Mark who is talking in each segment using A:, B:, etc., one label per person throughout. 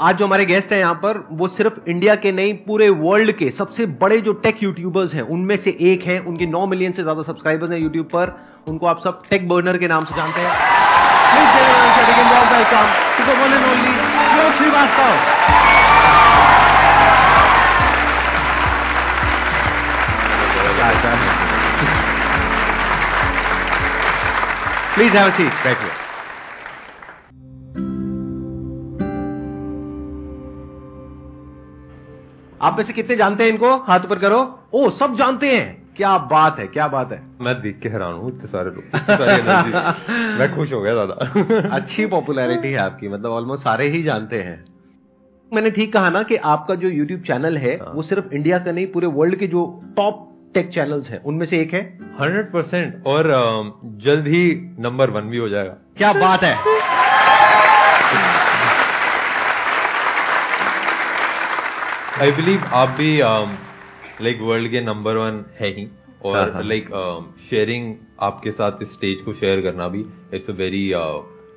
A: आज जो हमारे गेस्ट हैं यहाँ पर वो सिर्फ़ इंडिया के नहीं पूरे वर्ल्ड के सबसे बड़े जो टेक यूट्यूबर्स हैं उनमें से एक हैं उनके 9 मिलियन से ज़्यादा सब्सक्राइबर्स हैं यूट्यूब पर। उनको आप सब टेक बर्नर के नाम से जानते हैं। प्लीज़ हैव अ सीट बैठिए आप में से कितने जानते हैं इनको? हाथ ऊपर करो। ओ सब जानते हैं। क्या बात है क्या बात है।
B: मैं देख के हैरान हूँ इतने सारे लोग मैं खुश हो गया दादा।
A: अच्छी पॉपुलैरिटी है आपकी मतलब ऑलमोस्ट सारे ही जानते हैं। मैंने ठीक कहा ना कि आपका जो यूट्यूब चैनल है हाँ। वो सिर्फ़ इंडिया का नहीं पूरे वर्ल्ड के जो टॉप टेक चैनल्स हैं उनमें से एक है।
B: हंड्रेड परसेंट और जल्द ही नंबर वन भी हो जाएगा।
A: क्या बात है।
B: आई बिलीव आप भी लाइक um, वर्ल्ड के नंबर वन है ही और लाइक शेयरिंग हाँ, हाँ। um, आपके साथ इस स्टेज को शेयर करना भी इट्स अ वेरी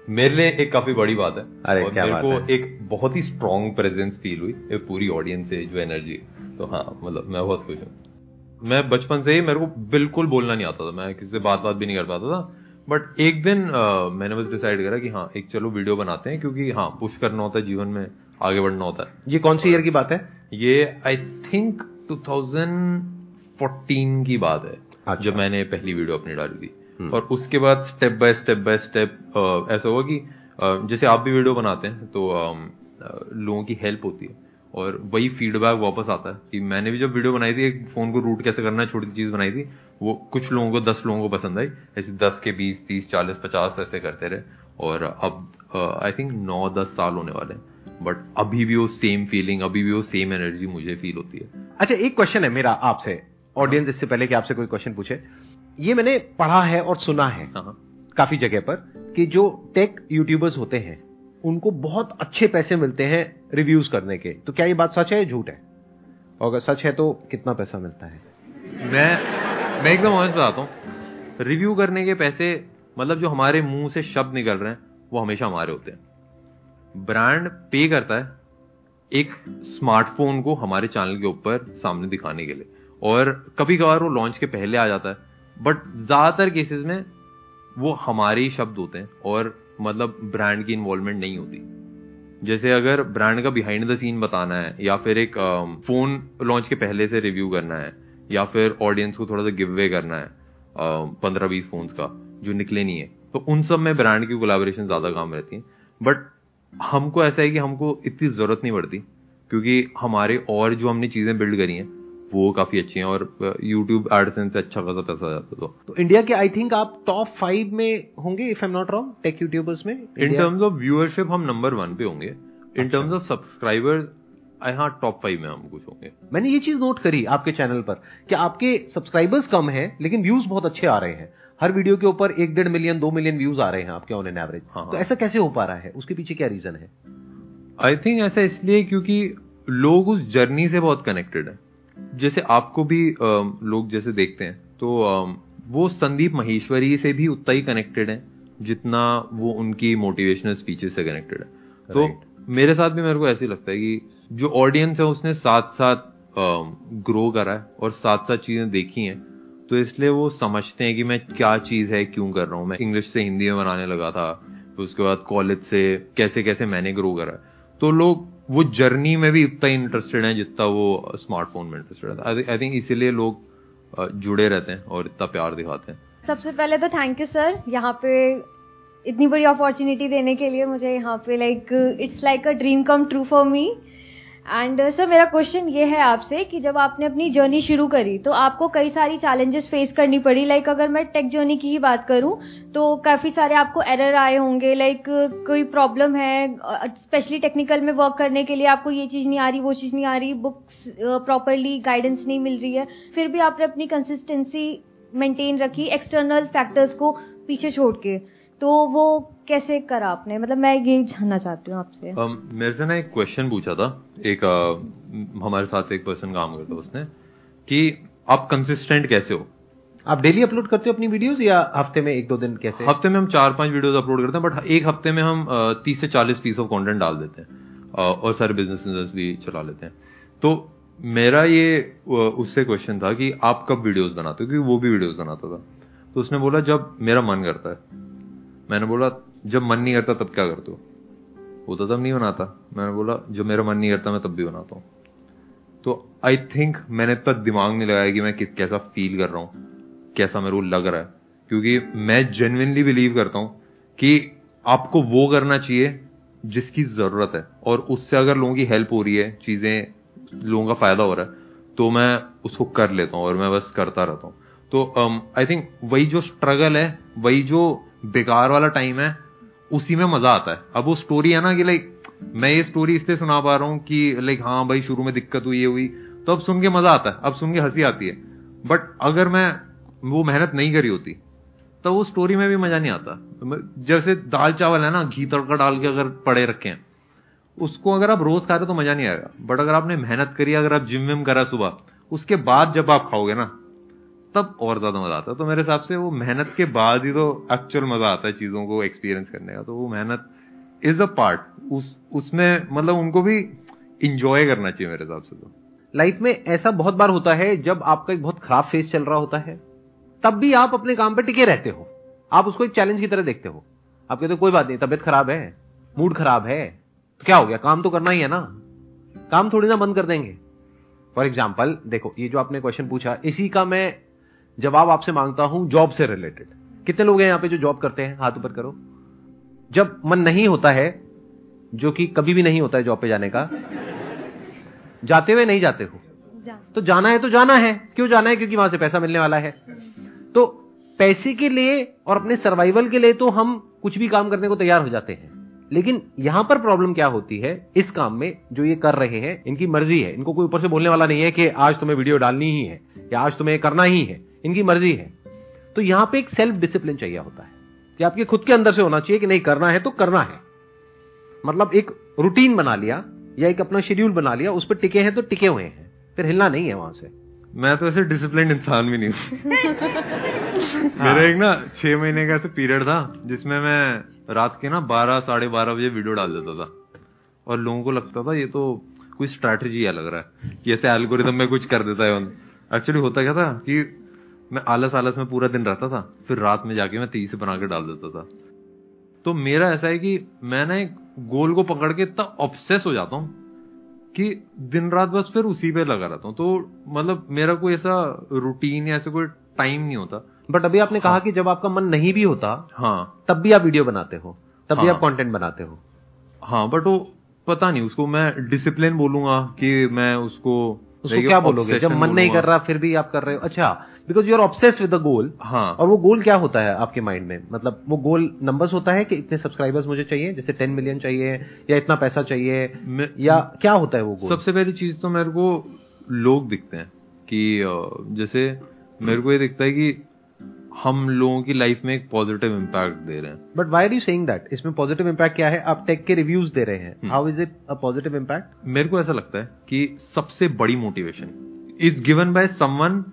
B: मेरे लिए एक काफ़ी बड़ी बात है।
A: अरे और क्या
B: मेरे
A: बात
B: को
A: है?
B: एक बहुत ही स्ट्रॉन्ग प्रेजेंस फील हुई पूरी ऑडियंस से जो एनर्जी तो हाँ मतलब मैं बहुत खुश हूँ। मैं बचपन से ही मेरे को बिल्कुल बोलना नहीं आता था। मैं किसी से बात बात भी नहीं कर पाता था। बट एक दिन uh, मैंने बस डिसाइड करा कि हाँ एक चलो वीडियो बनाते हैं क्योंकि हाँ पुश करना होता है जीवन में आगे बढ़ना होता है
A: ये कौन सी ईयर की बात है
B: ये आई थिंक 2014 की बात है अच्छा। जब मैंने पहली वीडियो अपनी डाली थी हम्म। और उसके बाद step by step by step ऐसा हुआ कि जैसे आप भी वीडियो बनाते हैं तो लोगों की हेल्प होती है और वही फीडबैक वापस आता है कि मैंने भी जब वीडियो बनाई थी एक फ़ोन को रूट कैसे करना है छोटी चीज़ बनाई थी वो कुछ लोगों को दस लोगों को पसंद आई। ऐसे दस के बीस तीस चालीस पचास ऐसे करते रहे। और अब आई थिंक नौ दस साल होने वाले हैं। बट अभी भी वो सेम फीलिंग अभी भी वो सेम एनर्जी मुझे फील होती है।
A: अच्छा एक क्वेश्चन है मेरा आपसे। ऑडियंस इससे पहले कि आपसे कोई क्वेश्चन पूछे। ये मैंने पढ़ा है और सुना है हाँ, हाँ। काफ़ी जगह पर कि जो टेक यूट्यूबर्स होते हैं उनको बहुत अच्छे पैसे मिलते हैं रिव्यूज़ करने के। तो क्या ये बात सच है झूठ है? और अगर सच है तो कितना पैसा मिलता है?
B: मैं मैं एकदम ऑनेस्ट बताता हूँ। रिव्यू करने के पैसे मतलब जो हमारे मुँह से शब्द निकल रहे हैं, वो हमेशा हमारे होते हैं। ब्रांड पे करता है एक स्मार्टफ़ोन को हमारे चैनल के ऊपर सामने दिखाने के लिए। और कभी कभार वो लॉन्च के पहले आ जाता है बट ज़्यादातर केसेस में वो हमारे ही शब्द होते हैं और मतलब ब्रांड की इन्वॉल्वमेंट नहीं होती। जैसे अगर ब्रांड का बिहाइंड द सीन बताना है, या फिर एक फ़ोन लॉन्च के पहले से रिव्यू करना है, या फिर ऑडियंस को थोड़ा सा गिव वे करना है पंद्रह बीस फ़ोन का, जो निकले नहीं है तो उन सब में ब्रांड की कोलाबोरेशन ज़्यादा काम रहती है। बट हमको ऐसा है कि हमको इतनी ज़रूरत नहीं पड़ती, क्योंकि हमारे और जो हमने चीज़ें बिल्ड करी हैं वो काफ़ी अच्छी हैं और यूट्यूब एडसेंस से अच्छा खासा पैसा जाता तो।
A: तो इंडिया के आई थिंक आप टॉप फाइव में होंगे if I am not wrong tech YouTubers में
B: इन टर्म्स ऑफ़ व्यूअरशिप हम नंबर वन पे होंगे। In terms of subscribers I हाँ टॉप फाइव में हम कुछ होंगे।
A: मैंने ये चीज़ नोट करी आपके चैनल पर कि आपके सब्सक्राइबर्स कम है लेकिन व्यूज़ बहुत अच्छे आ रहे हैं। हर वीडियो के ऊपर एक डेढ़ मिलियन दो मिलियन व्यूज़ आ रहे हैं आपके ऑन एन एवरेज तो ऐसा कैसे हो पा रहा है? उसके पीछे क्या रीजन है?
B: आई थिंक ऐसा इसलिए क्योंकि लोग उस जर्नी से बहुत कनेक्टेड है। जैसे आपको भी लोग जैसे देखते हैं तो वो संदीप महेश्वरी से भी उतना ही कनेक्टेड है जितना वो उनकी मोटिवेशनल स्पीचेस से कनेक्टेड है। तो मेरे साथ भी मेरे को ऐसे लगता है कि जो ऑडियंस है उसने साथ साथ ग्रो करा है और साथ साथ चीज़ें देखी हैं तो इसलिए वो समझते हैं कि मैं क्या चीज़ है क्यों कर रहा हूँ। मैं इंग्लिश से हिंदी में बनाने लगा था तो उसके बाद कॉलेज से कैसे कैसे मैंने ग्रो करा तो लोग वो जर्नी में भी उतना इंटरेस्टेड है जितना वो स्मार्टफ़ोन में इंटरेस्टेड है। आई थिंक इसीलिए लोग जुड़े रहते हैं और इतना प्यार दिखाते हैं।
C: सबसे पहले तो थैंक यू सर यहाँ पे इतनी बड़ी अपॉर्चुनिटी देने के लिए मुझे यहाँ पे like it's like a dream come true for me and sir मेरा क्वेश्चन ये है आपसे कि जब आपने अपनी जर्नी शुरू करी तो आपको कई सारी चैलेंजेस फेस करनी पड़ी। लाइक like, अगर मैं टेक जर्नी की ही बात करूँ तो काफ़ी सारे आपको एरर आए होंगे। लाइक like, कोई प्रॉब्लम है स्पेशली टेक्निकल में वर्क करने के लिए आपको ये चीज़ नहीं आ रही वो चीज़ नहीं आ रही बुक्स प्रॉपरली गाइडेंस नहीं मिल रही है। फिर भी आपने अपनी कंसिस्टेंसी मेंटेन रखी एक्सटर्नल फैक्टर्स को पीछे छोड़ के। तो वो कैसे करा आपने? मतलब मैं ये जानना चाहती हूँ आपसे।
B: um, मेरे से ना एक क्वेश्चन पूछा था। एक uh, हमारे साथ एक पर्सन काम करता उसने कि आप कंसिस्टेंट कैसे हो?
A: आप डेली अपलोड करते हो अपनी वीडियोस या हफ़्ते में एक दो दिन कैसे?
B: हफ़्ते में हम चार पाँच वीडियोस अपलोड करते हैं बट एक हफ़्ते में हम तीस से चालीस पीस ऑफ़ कंटेंट डाल देते हैं और सारे बिज़नेस भी चला लेते हैं। तो मेरा ये उससे क्वेश्चन था कि आप कब वीडियोस बनाते हो? क्योंकि वो भी वीडियोस बनाता था। तो उसने बोला जब मेरा मन करता है। मैंने बोला जब मन नहीं करता तब क्या करते हो? वो तो तब नहीं बनाता। मैंने बोला जब मेरा मन नहीं करता मैं तब भी बनाता हूँ। तो आई थिंक मैंने तक दिमाग नहीं लगाया कि मैं कैसा फील कर रहा हूँ कैसा मेरे को लग रहा है। क्योंकि मैं जेनविनली बिलीव करता हूँ कि आपको वो करना चाहिए जिसकी ज़रूरत है। और उससे अगर लोगों की हेल्प हो रही है चीज़ें लोगों का फ़ायदा हो रहा है तो मैं उसको कर लेता हूँ और मैं बस करता रहता हूँ। तो आई um, थिंक वही जो स्ट्रगल है वही जो बेकार वाला टाइम है, उसी में मज़ा आता है। अब वो स्टोरी है ना कि लाइक मैं ये स्टोरी इसलिए सुना पा रहा हूँ कि लाइक हाँ भाई, शुरू में दिक्कत हुई, ये हुई तो अब सुन के मज़ा आता है, अब सुन के हँसी आती है। बट अगर मैं वो मेहनत नहीं करी होती तो वो स्टोरी में भी मज़ा नहीं आता। जैसे दाल चावल है ना, घी तड़का डाल के अगर पड़े रखे हैं, उसको अगर आप रोज खा रहे तो मज़ा नहीं आएगा। बट अगर आपने मेहनत करी, अगर आप जिम विम करा सुबह, उसके बाद जब आप खाओगे ना तब और ज़्यादा मज़ा आता है। तो मेरे हिसाब से वो मेहनत के बाद ही तो एक्चुअल मज़ा आता है चीज़ों को एक्सपीरियंस करने का। तो वो मेहनत इज़ अ पार्ट उस, उसमें मतलब उनको भी इंजॉय करना चाहिए मेरे हिसाब से तो।
A: लाइफ में ऐसा बहुत बार होता है, जब आपका एक बहुत खराब फेस चल रहा होता है, तब भी आप अपने काम पर टिके रहते हो। आप उसको एक चैलेंज की तरह देखते हो। आप कहते हो, कोई बात नहीं, तबियत खराब है मूड खराब है तो क्या हो गया? काम तो करना ही है ना। काम थोड़ी ना बंद कर देंगे। फॉर एग्ज़ाम्पल देखो, ये जो आपने क्वेश्चन पूछा, इसी का मैं जवाब आपसे माँगता हूँ जॉब से रिलेटेड कितने लोग हैं यहाँ पे जो जॉब करते हैं? हाथ ऊपर करो। जब मन नहीं होता है जो कि कभी भी नहीं होता है जॉब पे जाने का जाते हुए नहीं जाते हो। जा। तो जाना है तो जाना है। क्यों जाना है? क्योंकि वहाँ से पैसा मिलने वाला है। तो पैसे के लिए और अपने सर्वाइवल के लिए तो हम कुछ भी काम करने को तैयार हो जाते हैं। लेकिन यहाँ पर प्रॉब्लम क्या होती है? इस काम में जो ये कर रहे हैं इनकी मर्ज़ी है। इनको कोई ऊपर से बोलने वाला नहीं है कि आज तुम्हें वीडियो डालनी ही है या आज तुम्हें करना ही है। इनकी मर्ज़ी है। तो यहाँ पे एक सेल्फ डिसिप्लिन चाहिए होता है कि आपके खुद के अंदर से होना चाहिए कि नहीं करना है तो करना है। मतलब एक रूटीन बना लिया या एक अपना शेड्यूल बना लिया उस पर टिके हैं तो टिके हुए हैं। फिर हिलना नहीं है वहाँ से।
B: मैं तो ऐसे डिसिप्लिन इंसान भी नहीं हूँ। मेरा एक ना छह महीने का ऐसे पीरियड था जिसमें मैं रात के ना बारह साढ़े बारह बजे वीडियो डाल देता था। और लोगों को लगता था ये तो कोई स्ट्रैटेजी है लग रहा है कि ऐसे एल्गोरिदम में कुछ कर देता है। एक्चुअली होता क्या था कि मैं आलस आलस में पूरा दिन रहता था फिर रात में जाके मैं तीस से बना के डाल देता था। तो मेरा ऐसा है कि मैं ना एक गोल को पकड़ के इतना ऑब्सेस हो जाता हूँ कि दिन रात बस फिर उसी पे लगा रहता हूँ। तो मतलब मेरा कोई ऐसा रूटीन या ऐसा कोई टाइम नहीं होता।
A: बट अभी आपने हाँ. कहा कि जब आपका मन नहीं भी होता हाँ। तब भी आप वीडियो बनाते हो तब हाँ, भी आप कंटेंट बनाते हो।
B: हाँ बट वो पता नहीं उसको मैं डिसिप्लिन बोलूँगा कि मैं उसको
A: उसको क्या बोलोगे? जब मन नहीं कर रहा फिर भी आप कर रहे हो। अच्छा because you are obsess with the goal हाँ। और वो गोल क्या होता है आपके माइंड में? मतलब वो गोल नंबर्स होता है कि इतने सब्सक्राइबर्स मुझे चाहिए जैसे टेन मिलियन चाहिए या इतना पैसा चाहिए या क्या होता है वो गोल
B: सबसे पहली चीज़ तो मेरे को लोग दिखते हैं कि जैसे मेरे को ये दिखता है कि हम लोगों की लाइफ में एक पॉजिटिव इम्पैक्ट दे रहे हैं।
A: But why are you saying that इसमें पॉजिटिव इम्पैक्ट क्या है? आप टेक के रिव्यूज़ दे रहे हैं। How is it a positive impact
B: मेरे को ऐसा लगता है कि सबसे बड़ी motivation is given by someone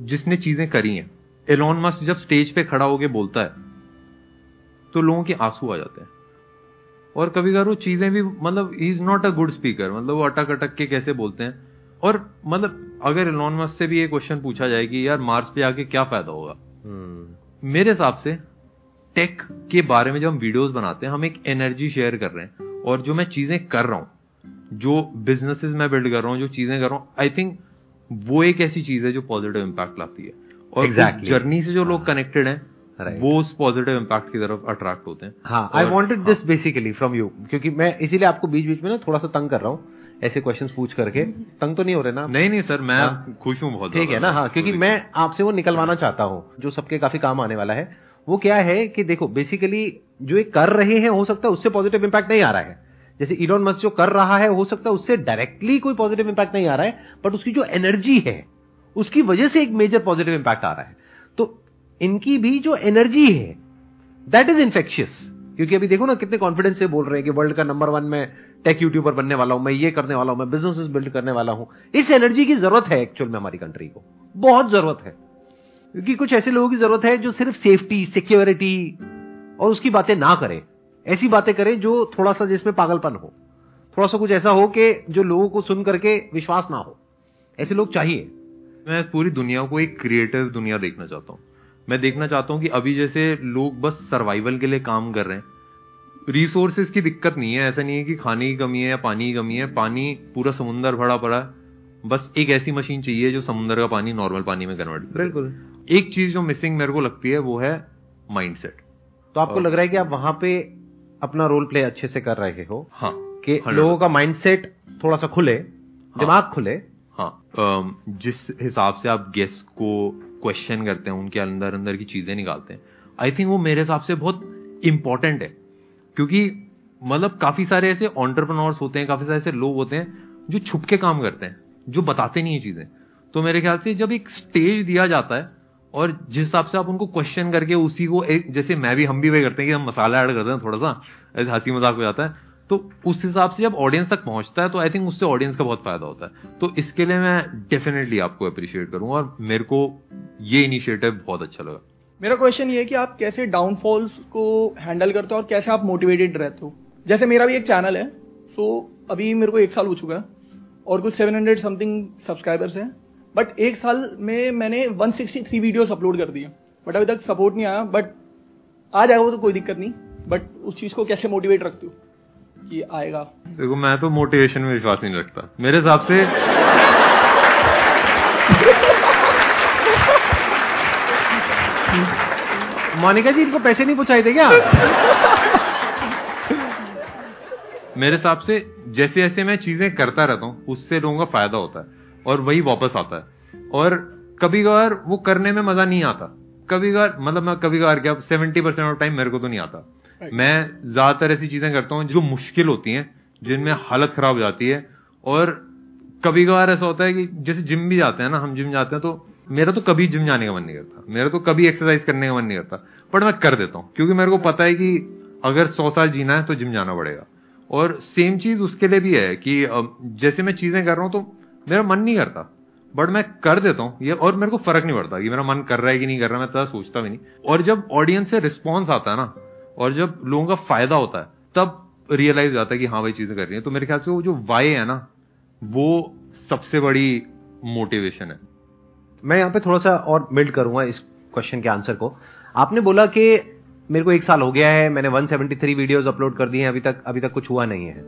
B: जिसने चीज़ें करी हैं। एलोन मस्क जब स्टेज पे खड़ा होकर बोलता है तो लोगों के आँसू आ जाते हैं। और कभी कभी वो चीज़ें भी मतलब he is not a good speaker मतलब वो अटक अटक के कैसे बोलते हैं। और मतलब अगर एलोन मस्क से भी ये क्वेश्चन पूछा जाए कि यार मार्स पे आके क्या फ़ायदा होगा hmm. मेरे हिसाब से टेक के बारे में जब हम वीडियोस बनाते हैं हम एक एनर्जी शेयर कर रहे हैं और जो मैं चीज़ें कर रहा हूँ जो बिजनेसेस मैं बिल्ड कर रहा हूँ जो चीज़ें कर रहा हूँ आई थिंक वो एक ऐसी चीज़ है जो पॉजिटिव इम्पैक्ट लाती है और exactly. जर्नी से जो लोग कनेक्टेड हैं Right. वो उस पॉजिटिव इम्पैक्ट की तरफ़ अट्रैक्ट होते हैं
A: हाँ I wanted this basically from you क्योंकि मैं इसीलिए आपको बीच बीच में ना थोड़ा सा तंग कर रहा हूँ ऐसे क्वेश्चन पूछ करके। तंग तो नहीं हो रहे ना
B: नहीं नहीं सर मैं हाँ? खुश हूँ बहुत
A: ठीक है ना? हाँ क्योंकि मैं आपसे वो निकलवाना चाहता हूँ जो सबके काफ़ी काम आने वाला है। वो क्या है कि देखो बेसिकली जो ये कर रहे हैं हो सकता है उससे पॉजिटिव इम्पैक्ट नहीं आ रहा है। जैसे इलोन मस्क जो कर रहा है हो सकता है उससे डायरेक्टली कोई पॉजिटिव इम्पैक्ट नहीं आ रहा है बट उसकी जो एनर्जी है उसकी वजह से एक मेजर पॉजिटिव इंपैक्ट आ रहा है। तो इनकी भी जो एनर्जी है दैट इज़ इन्फेक्शियस क्योंकि अभी देखो ना कितने कॉन्फिडेंस से बोल रहे हैं कि वर्ल्ड का नंबर वन में टेक यूट्यूबर बनने वाला हूँ, मैं ये करने वाला हूँ, मैं बिज़नेस बिल्ड करने वाला हूँ। इस एनर्जी की ज़रूरत है एक्चुअल में हमारी कंट्री को। बहुत ज़रूरत है। क्योंकि कुछ ऐसे लोगों की ज़रूरत है जो सिर्फ़ सेफ्टी सिक्योरिटी और उसकी बातें ना करें। ऐसी बातें करें जो थोड़ा सा जिसमें पागलपन हो। थोड़ा सा कुछ ऐसा हो कि जो लोगों को सुन करके विश्वास ना हो। ऐसे लोग चाहिए।
B: मैं पूरी दुनिया को एक क्रिएटिव दुनिया देखना चाहता हूँ। मैं देखना चाहता हूँ कि अभी जैसे लोग बस सर्वाइवल के लिए काम कर रहे हैं। रिसोर्सेज की दिक्कत नहीं है ऐसा नहीं है कि खाने की कमी है या पानी की कमी है। पानी पूरा समुंदर भरा पड़ा है। बस एक ऐसी मशीन चाहिए जो समुंदर का पानी नॉर्मल पानी में कन्वर्ट
A: बिल्कुल।
B: एक चीज़ जो मिसिंग मेरे को लगती है वो है माइंडसेट
A: तो आपको लग रहा है कि आप वहाँ पे अपना रोल प्ले अच्छे से कर रहे हो?
B: हाँ
A: कि लोगों का माइंडसेट थोड़ा सा खुले हाँ, दिमाग खुले।
B: हाँ जिस हिसाब से आप गेस्ट को क्वेश्चन करते हैं, उनके अंदर अंदर की चीज़ें निकालते हैं। आई थिंक वो मेरे हिसाब से बहुत इंपॉर्टेंट है, क्योंकि मतलब काफ़ी सारे ऐसे ऑन्टरप्रनोर्स होते हैं, काफ़ी सारे ऐसे लोग होते हैं, जो छुप के काम करते हैं, जो बताते नहीं है चीज़ें। तो मेरे ख्याल से जब एक स्टेज दिया जाता है, और जिस हिसाब से आप उनको क्वेश्चन करके उसी को एक, जैसे मैं भी, हम भी वही करते हैं कि हम मसाला ऐड करते हैं थोड़ा सा ऐसे हँसी मज़ाक हो जाता है तो उस हिसाब से जब ऑडियंस तक पहुँचता है तो आई थिंक उससे ऑडियंस का बहुत फ़ायदा होता है। तो इसके लिए मैं डेफिनेटली आपको अप्रिशिएट करूँगा और मेरे को ये इनिशिएटिव बहुत अच्छा लगा।
D: मेरा क्वेश्चन ये है कि आप कैसे डाउनफॉल्स को हैंडल करते हो और कैसे आप मोटिवेटेड रहते हो? जैसे मेरा भी एक चैनल है सो अभी मेरे को एक साल हो चुका है और कुछ 700 समथिंग सब्सक्राइबर्स हैं। बट एक साल में मैंने 163 वीडियोस अपलोड कर दिए। बट अभी तक सपोर्ट नहीं आया बट आ जाएगा तो कोई दिक्कत नहीं। बट उस चीज़ को कैसे मोटिवेट रखते हो? कि आएगा।
B: देखो, मैं तो मोटिवेशन में विश्वास नहीं रखता। मेरे हिसाब से
A: मोनिका जी, इनको पैसे नहीं पहुँचाए थे क्या?
B: मेरे हिसाब से जैसे जैसे मैं चीज़ें करता रहता हूँ, उससे लोगों का फ़ायदा होता है और वही वापस आता है। और कभी कभार वो करने में मज़ा नहीं आता। कभी कभार मतलब मैं कभी कभार क्या सेवेंटी परसेंट ऑफ़ टाइम मेरे को तो नहीं आता। मैं ज़्यादातर ऐसी चीज़ें करता हूँ जो मुश्किल होती हैं, जिनमें हालत खराब हो जाती है। और कभी कभार ऐसा होता है कि जैसे जिम भी जाते हैं ना, हम जिम जाते हैं तो मेरा तो कभी जिम जाने का मन नहीं करता। मेरा तो कभी एक्सरसाइज करने का मन नहीं करता। बट मैं कर देता हूँ, क्योंकि मेरे को पता है कि अगर सौ साल जीना है तो जिम जाना पड़ेगा। और सेम चीज़ उसके लिए भी है कि जैसे मैं चीज़ें कर रहा हूँ तो मेरा मन नहीं करता। बट मैं कर देता हूँ, ये और मेरे को फ़र्क नहीं पड़ता कि मेरा मन कर रहा है कि नहीं कर रहा मैं तो सोचता भी नहीं। और जब ऑडियंस से रिस्पॉन्स आता है ना और जब लोगों का फ़ायदा होता है तब रियलाइज़ जाता है कि हाँ भाई चीज़ें कर रही है। तो मेरे ख्याल से वो जो वाई है ना वो सबसे बड़ी मोटिवेशन है।
A: मैं यहाँ पे थोड़ा सा और बिल्ड करूँगा इस क्वेश्चन के आंसर को। आपने बोला कि मेरे को एक साल हो गया है मैंने 173 वीडियोस अपलोड कर दिए हैं अभी तक अभी तक कुछ हुआ नहीं है।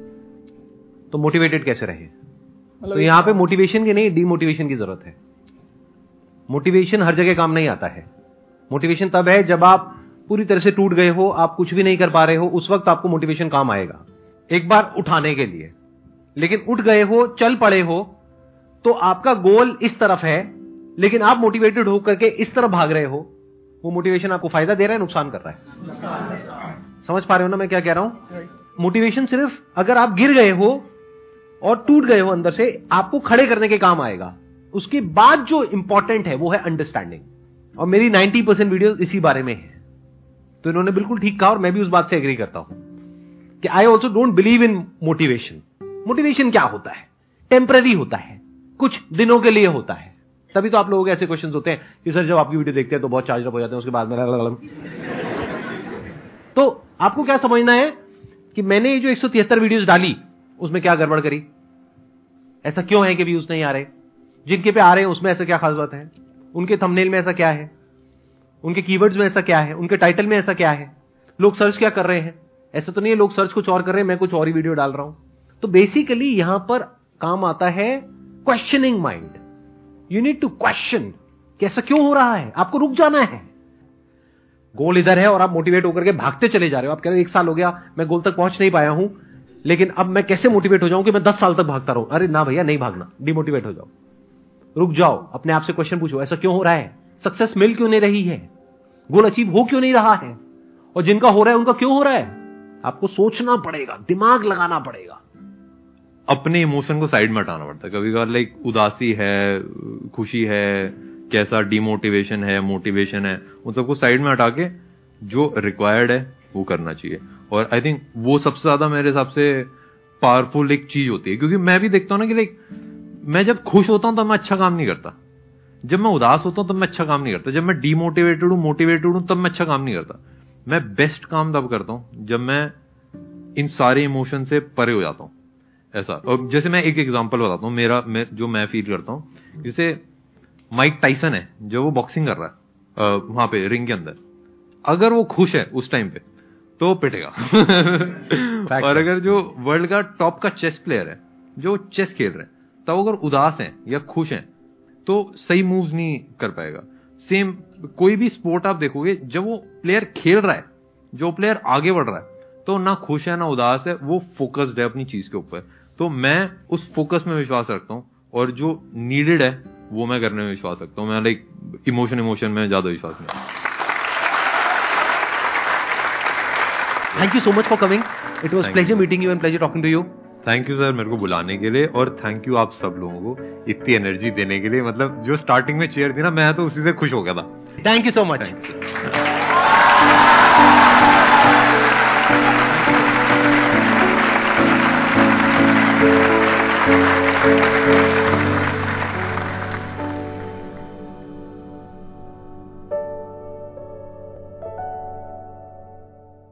A: तो मोटिवेटेड कैसे रहे? मतलब तो यहाँ पे मोटिवेशन की नहीं डीमोटिवेशन की ज़रूरत है। मोटिवेशन हर जगह काम नहीं आता है। मोटिवेशन तब है जब आप पूरी तरह से टूट गए हो, आप कुछ भी नहीं कर पा रहे हो, उस वक्त आपको मोटिवेशन काम आएगा। एक बार उठाने के लिए। लेकिन उठ गए हो, चल पड़े हो तो आपका गोल इस तरफ़ है, लेकिन आप मोटिवेटेड होकर के इस तरफ़ भाग रहे हो। वो मोटिवेशन आपको फ़ायदा दे रहा है, नुकसान कर रहा है। समझ पा रहे हो ना मैं क्या कह रहा हूँ? मोटिवेशन सिर्फ़ अगर आप गिर गए हो और टूट गए हो अंदर से, आपको खड़े करने के काम आएगा। उसके बाद जो इंपॉर्टेंट है, वो है अंडरस्टैंडिंग और मेरी 90 परसेंट वीडियो इसी बारे में है। तो इन्होंने बिल्कुल ठीक कहा और मैं भी उस बात से एग्री करता हूँ कि I also don't believe in motivation motivation क्या होता है? टेम्पररी होता है। कुछ दिनों के लिए होता है। तभी तो आप लोगों के ऐसे क्वेश्चन होते हैं कि सर जब आपकी वीडियो देखते हैं तो बहुत चार्ज अप हो जाते हैं, उसके बाद में तो आपको क्या समझना है कि मैंने ये जो एक वीडियोस डाली, उसमें क्या गड़बड़ करी? ऐसा क्यों है कि व्यूज़ नहीं आ रहे? जिनके पे आ रहे हैं, उसमें ऐसा क्या खास बात है? उनके थंबनेल में ऐसा क्या है? उनके कीवर्ड्स में ऐसा क्या है? उनके टाइटल में ऐसा क्या है? लोग सर्च क्या कर रहे हैं? ऐसा तो नहीं है लोग सर्च कुछ और कर रहे हैं, मैं कुछ और ही वीडियो डाल रहा हूँ। तो बेसिकली यहाँ पर काम आता है questioning mind you need to question कैसा क्यों हो रहा है? आपको रुक जाना है। गोल इधर है और आप मोटिवेट होकर के भागते चले जा रहे हो। आप कह रहे हो, एक साल हो गया, मैं गोल तक पहुँच नहीं पाया हूँ, लेकिन अब मैं कैसे मोटिवेट हो जाऊँ कि मैं दस साल तक भागता रहूँ? अरे ना भैया, नहीं भागना डिमोटिवेट हो जाओ। रुक जाओ, अपने आप से क्वेश्चन पूछो, ऐसा क्यों हो रहा है? सक्सेस मिल क्यों नहीं रही है? गोल अचीव हो क्यों नहीं रहा है? और जिनका हो रहा है, उनका क्यों हो रहा है? आपको सोचना पड़ेगा, दिमाग लगाना पड़ेगा।
B: अपने इमोशन को साइड में हटाना पड़ता। है कभी कभार लाइक उदासी है, खुशी है, कैसा डिमोटिवेशन है मोटिवेशन है, उन सबको साइड में हटा के जो रिक्वायर्ड है, वो करना चाहिए। और आई थिंक वो सबसे ज़्यादा मेरे हिसाब से पावरफुल एक चीज़ होती है। क्योंकि मैं भी देखता हूँ ना कि लाइक मैं जब खुश होता हूँ तो मैं अच्छा काम नहीं करता। जब मैं उदास होता हूँ तब मैं अच्छा काम नहीं करता। जब मैं डीमोटिवेटेड हूँ मोटिवेटेड हूँ तब मैं अच्छा काम नहीं करता। मैं बेस्ट काम तब करता हूँ जब मैं इन सारे इमोशन से परे हो जाता हूँ। ऐसा। और जैसे मैं एक एग्जांपल बताता हूँ मेरा मैं, जो मैं फील करता हूँ। जैसे माइक टाइसन है जो वो बॉक्सिंग कर रहा है वहाँ पे रिंग के अंदर। अगर वो खुश है उस टाइम पे तो पिटेगा। और अगर जो वर्ल्ड का टॉप का चेस प्लेयर है जो चेस खेल रहे हैं तब अगर उदास हैं या खुश हैं तो सही मूव्स नहीं कर पाएगा। सेम कोई भी स्पोर्ट आप देखोगे जब वो प्लेयर खेल रहा है जो प्लेयर आगे बढ़ रहा है तो ना खुश है ना उदास है वो फोकस्ड है अपनी चीज़ के ऊपर। तो मैं उस फोकस में विश्वास रखता हूँ और जो नीडेड है वो मैं करने में विश्वास रखता हूँ। मैं लाइक इमोशन इमोशन में ज़्यादा विश्वास नहीं
A: thank you so much for coming it was pleasure meeting you and pleasure talking to you
B: thank you sir मेरे को बुलाने के लिए और थैंक यू आप सब लोगों को इतनी एनर्जी देने के लिए। मतलब जो स्टार्टिंग में चेयर थी ना मैं तो उसी से खुश हो गया था।
A: Thank you so much